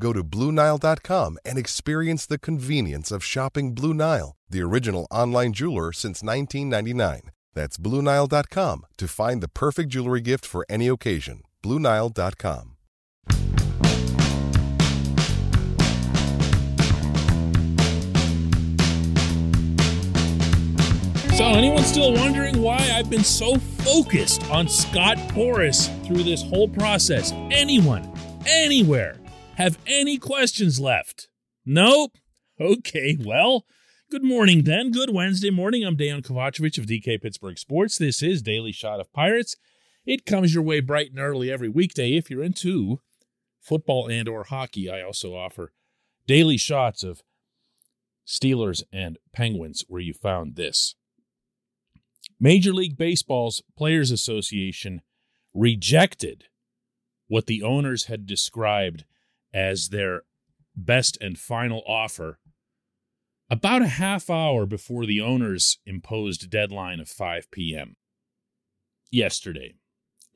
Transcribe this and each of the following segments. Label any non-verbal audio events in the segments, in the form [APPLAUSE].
Go to BlueNile.com and experience the convenience of shopping Blue Nile, the original online jeweler since 1999. That's BlueNile.com to find the perfect jewelry gift for any occasion. BlueNile.com. So, anyone still wondering why I've been so focused on Scott Boras through this whole process? Anyone, anywhere, have any questions left? Nope. Okay, well, good morning then. Good Wednesday morning. I'm Dan Kovacevic of DK Pittsburgh Sports. This is Daily Shot of Pirates. It comes your way bright and early every weekday if you're into football and or hockey. I also offer daily shots of Steelers and Penguins where you found this. Major League Baseball's Players Association rejected what the owners had described as their best and final offer about a half hour before the owners imposed deadline of 5 p.m. yesterday.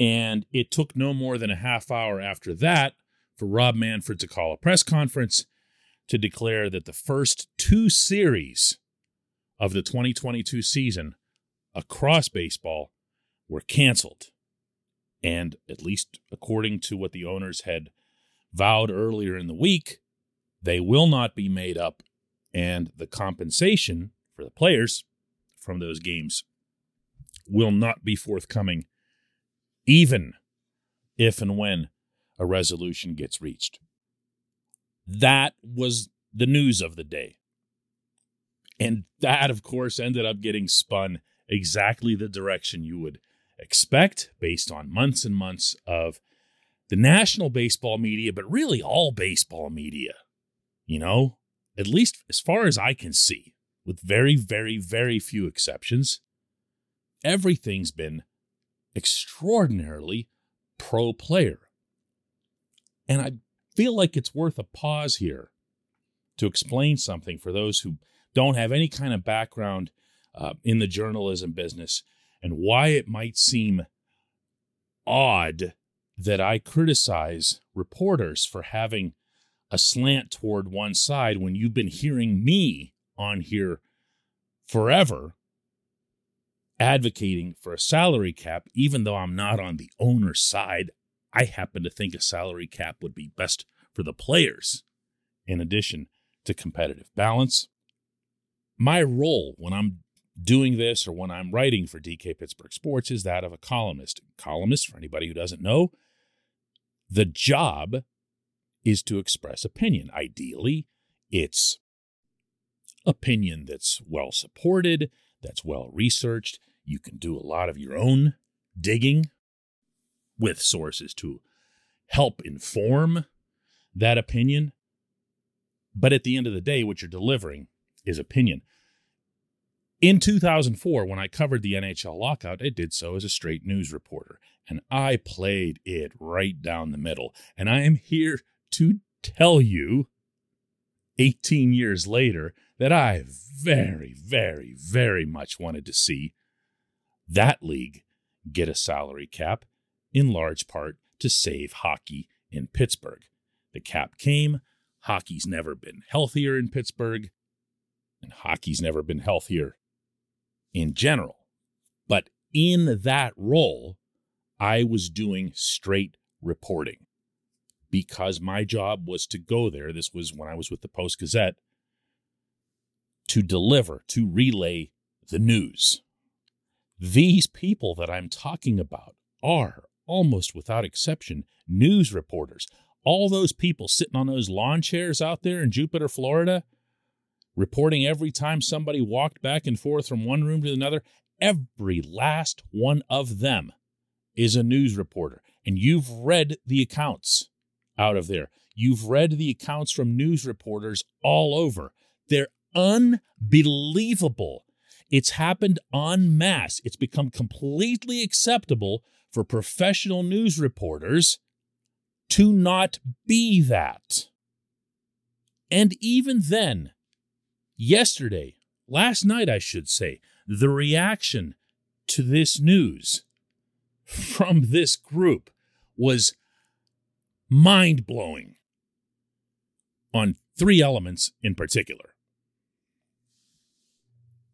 And it took no more than a half hour after that for Rob Manfred to call a press conference to declare that the first two series of the 2022 season across baseball were canceled. And at least according to what the owners had vowed earlier in the week, they will not be made up, and the compensation for the players from those games will not be forthcoming, even if and when a resolution gets reached. That was the news of the day. And that, of course, ended up getting spun exactly the direction you would expect based on months and months of the national baseball media, but really all baseball media. You know, at least as far as I can see, with very, very, very few exceptions, everything's been extraordinarily pro player. And I feel like it's worth a pause here to explain something for those who don't have any kind of background uh, in the journalism business and why it might seem odd that I criticize reporters for having a slant toward one side when you've been hearing me on here forever advocating for a salary cap, even though I'm not on the owner's side. I happen to think a salary cap would be best for the players, in addition to competitive balance. My role when I'm doing this or when I'm writing for DK Pittsburgh Sports is that of a columnist. Columnist, for anybody who doesn't know, the job is to express opinion. Ideally, it's opinion that's well supported, that's well researched. You can do a lot of your own digging with sources to help inform that opinion. But at the end of the day, what you're delivering is opinion. In 2004, when I covered the NHL lockout, I did so as a straight news reporter, and I played it right down the middle. And I am here to tell you, 18 years later, that I very, very, very much wanted to see that league get a salary cap, in large part to save hockey in Pittsburgh. The cap came, hockey's never been healthier in Pittsburgh, and hockey's never been healthier in general. But in that role, I was doing straight reporting because my job was to go there. This was when I was with the Post Gazette to deliver, to relay the news. These people that I'm talking about are, almost without exception, news reporters. all those people sitting on those lawn chairs out there in Jupiter, Florida, reporting every time somebody walked back and forth from one room to another, every last one of them is a news reporter. And you've read the accounts out of there. You've read the accounts from news reporters all over. They're unbelievable. It's happened en masse. It's become completely acceptable for professional news reporters to not be that. And even then, yesterday, last night, I should say, the reaction to this news [LAUGHS] from this group was mind blowing on three elements in particular.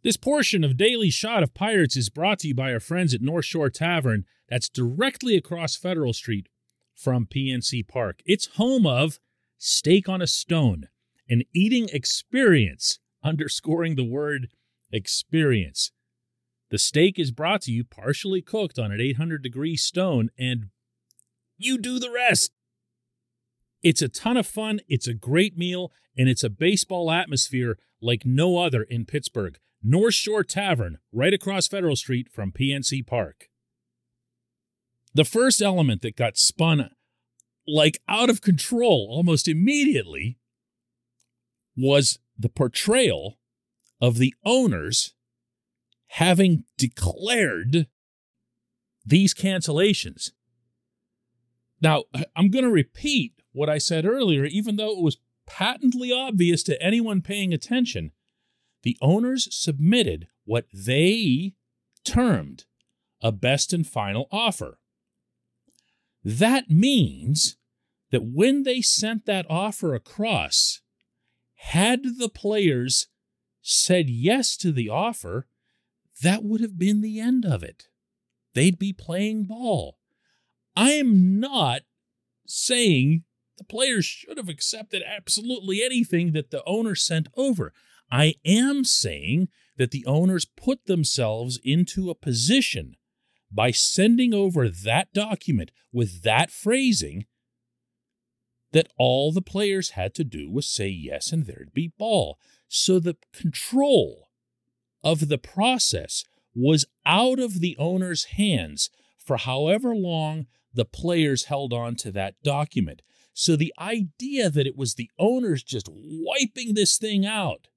This portion of Daily Shot of Pirates is brought to you by our friends at North Shore Tavern, that's directly across Federal Street from PNC Park. It's home of Steak on a Stone, an eating experience, underscoring the word experience. The steak is brought to you partially cooked on an 800 degree stone, and you do the rest. It's a ton of fun, it's a great meal, and it's a baseball atmosphere like no other in Pittsburgh. North Shore Tavern, right across Federal Street from PNC Park. The first element that got spun like out of control almost immediately was the portrayal of the owners having declared these cancellations. Now, I'm going to repeat what I said earlier, even though it was patently obvious to anyone paying attention. The owners submitted what they termed a best and final offer. That means that when they sent that offer across, had the players said yes to the offer, that would have been the end of it. They'd be playing ball. I am not saying the players should have accepted absolutely anything that the owner sent over. I am saying that the owners put themselves into a position by sending over that document with that phrasing that all the players had to do was say yes and there'd be ball. So the control of the process was out of the owner's hands for however long the players held on to that document. So the idea that it was the owners just wiping this thing out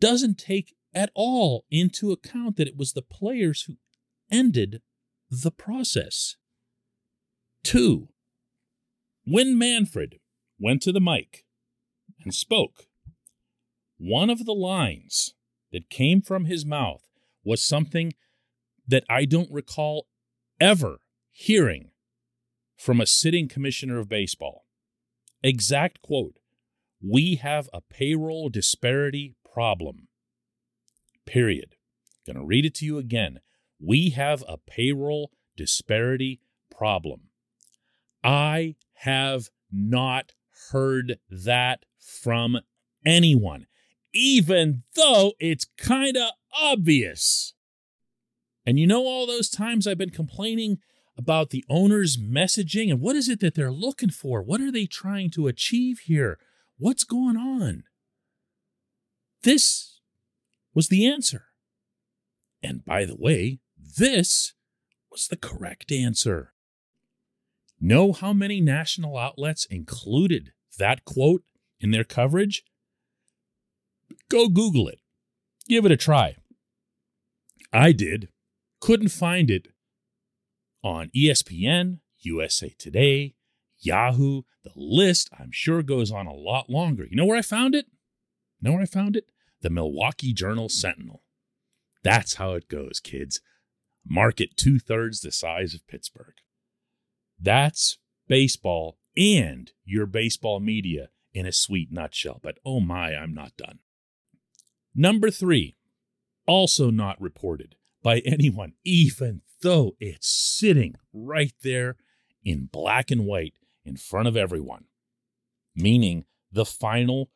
doesn't take at all into account that it was the players who ended the process. Two, when Manfred went to the mic and spoke, one of the lines that came from his mouth was something that I don't recall ever hearing from a sitting commissioner of baseball. Exact quote We have a payroll disparity problem. Period. Going to read it to you again. We have a payroll disparity problem. I have not heard that from anyone, even though it's kind of obvious. And you know, all those times I've been complaining about the owner's messaging and what is it that they're looking for? What are they trying to achieve here? What's going on? This was the answer. And by the way, this was the correct answer. Know how many national outlets included that quote in their coverage? Go Google it. Give it a try. I did. Couldn't find it on ESPN, USA Today, Yahoo. The list, I'm sure, goes on a lot longer. You know where I found it? Know where I found it? The Milwaukee Journal Sentinel. That's how it goes, kids. Market two thirds the size of Pittsburgh. That's baseball and your baseball media in a sweet nutshell. But oh my, I'm not done. Number three, also not reported by [LAUGHS] anyone, even though it's sitting right there in black and white in front of everyone, meaning the final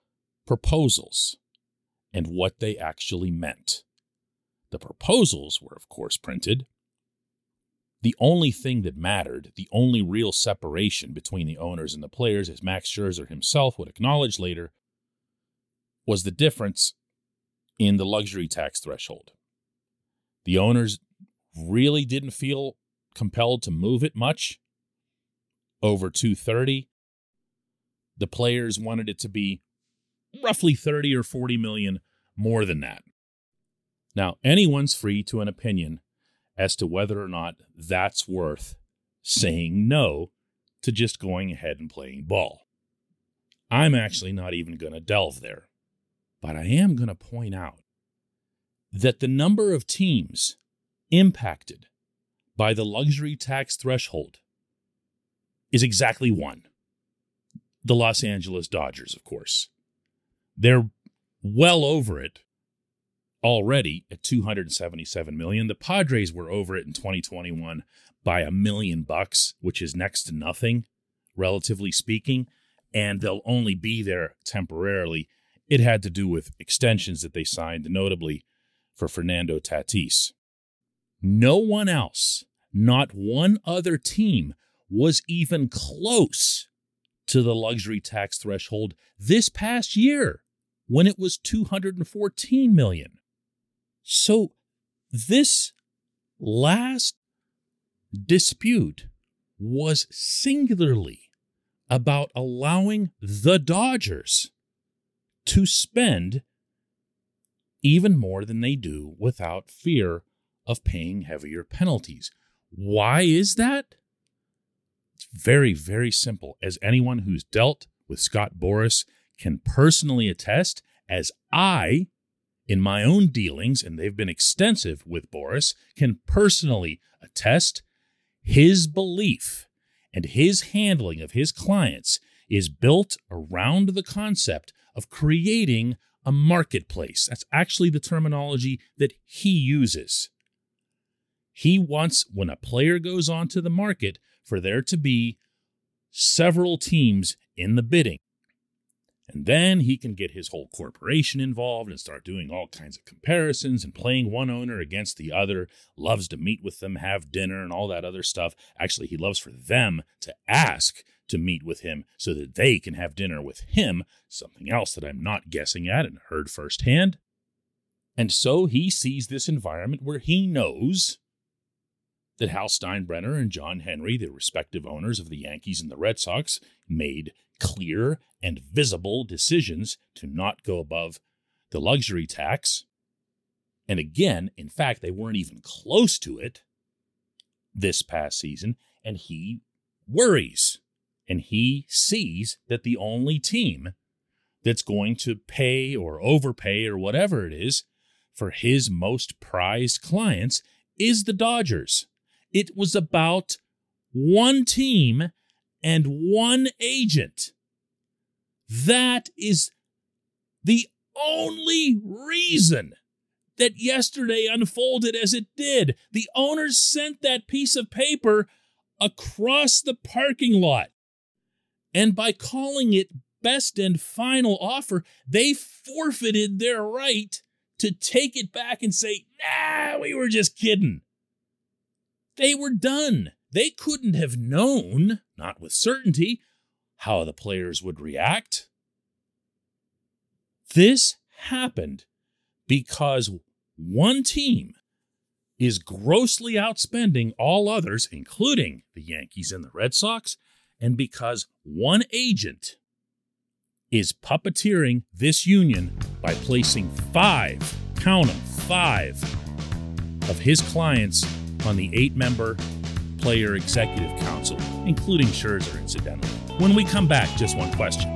proposals and what they actually meant. The proposals were, of course, printed The only thing that mattered, the only real separation between the owners and the players, as Max Scherzer himself would acknowledge later, was the difference in the luxury tax threshold. The owners really didn't feel compelled to move it much over 230. The players wanted it to be roughly 30 or 40 million more than that. Now, anyone's free to an opinion as to whether or not that's worth saying no to just going ahead and playing ball. I'm actually not even going to delve there, but I am going to point out that the number of teams impacted by the luxury tax threshold is exactly one the Los Angeles Dodgers, of course. They're well over it already at 277 million. The Padres were over it in 2021 by a million bucks, which is next to nothing, relatively speaking, and they'll only be there temporarily. It had to do with extensions that they signed, notably for Fernando Tatis. No one else, not one other team, was even close to the luxury tax threshold this past year when it was 214 million. So this last dispute was singularly about allowing the Dodgers to spend even more than they do without fear of paying heavier penalties. Why is that? It's very, very simple. As anyone who's dealt with Scott Boras can personally attest, as I, in my own dealings, and they've been extensive with Boras, can personally attest, his belief and his handling of his clients is built around the concept of creating a marketplace. That's actually the terminology that he uses. He wants, when a player goes onto the market, for there to be several teams in the bidding. And then he can get his whole corporation involved and start doing all kinds of comparisons and playing one owner against the other. Loves to meet with them, have dinner, and all that other stuff. Actually, he loves for them to ask to meet with him so that they can have dinner with him, something else that I'm not guessing at and heard firsthand. And so he sees this environment where he knows that Hal Steinbrenner and John Henry, the respective owners of the Yankees and the Red Sox, made clear and visible decisions to not go above the luxury tax. And again, in fact, they weren't even close to it this past season. And he worries and he sees that the only team that's going to pay or overpay or whatever it is for his most prized clients is the Dodgers. It was about one team and one agent. That is the only reason that yesterday unfolded as it did. The owners sent that piece of paper across the parking lot. And by calling it best and final offer, they forfeited their right to take it back and say, nah, we were just kidding. They were done. They couldn't have known, not with certainty, how the players would react. This happened because one team is grossly outspending all others, including the Yankees and the Red Sox, and because one agent is puppeteering this union by placing five, count them, five of his clients on the eight member player executive council, including Scherzer, incidentally. When we come back, just one question.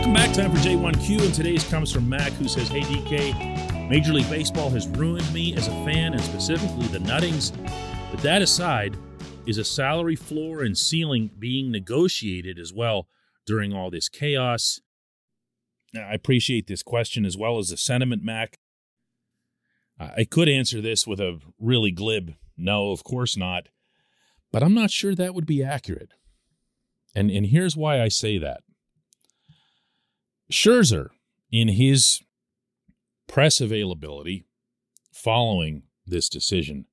Welcome back. Time for J1Q, and today's comes from Mac, who says, Hey DK, Major League Baseball has ruined me as a fan, and specifically the Nuttings. But that aside, is a salary floor and ceiling being negotiated as well during all this chaos? I appreciate this question as well as the sentiment, Mac. I could answer this with a really glib no, of course not. But I'm not sure that would be accurate. And, and here's why I say that. Scherzer, in his press availability following this decision,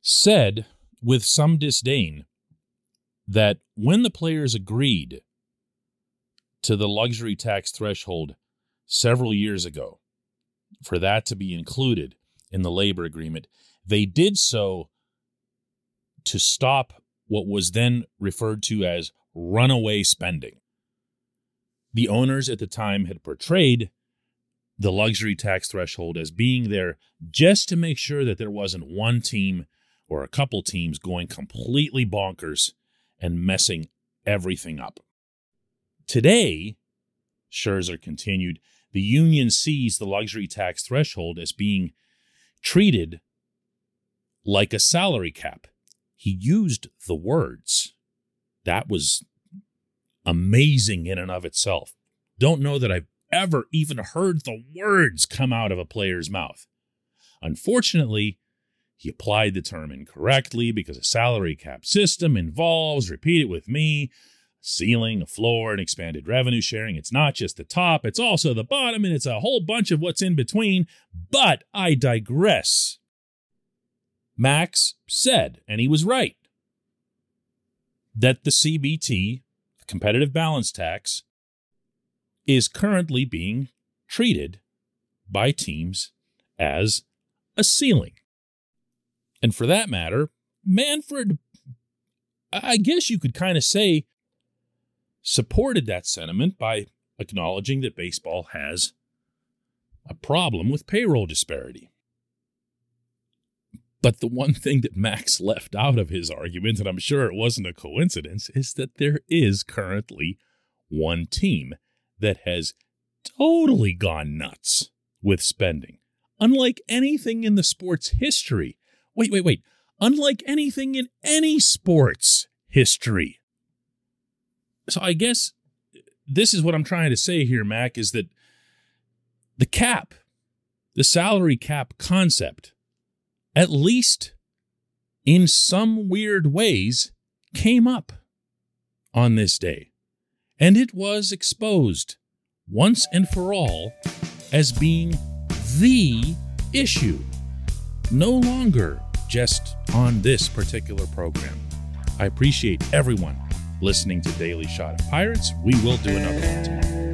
said with some disdain that when the players agreed to the luxury tax threshold several years ago, for that to be included in the labor agreement, they did so to stop what was then referred to as runaway spending. The owners at the time had portrayed the luxury tax threshold as being there just to make sure that there wasn't one team or a couple teams going completely bonkers and messing everything up. Today, Scherzer continued, the union sees the luxury tax threshold as being treated like a salary cap. He used the words. That was amazing in and of itself. Don't know that I've ever even heard the words come out of a player's mouth. Unfortunately, he applied the term incorrectly because a salary cap system involves, repeat it with me, ceiling, a floor, and expanded revenue sharing. It's not just the top, it's also the bottom, and it's a whole bunch of what's in between. But I digress. Max said, and he was right, that the CBT competitive balance tax is currently being treated by teams as a ceiling. And for that matter, Manfred, I guess you could kind of say, supported that sentiment by acknowledging that baseball has a problem with payroll disparity. But the one thing that Max left out of his argument, and I'm sure it wasn't a coincidence, is that there is currently one team that has totally gone nuts with spending. Unlike anything in the sport's history. Wait, wait, wait. Unlike anything in any sport's history. So I guess this is what I'm trying to say here, Mac, is that the cap, the salary cap concept, at least in some weird ways, came up on this day. And it was exposed once and for all as being the issue, no longer just on this particular program. I appreciate everyone listening to Daily Shot of Pirates. We will do another one tomorrow.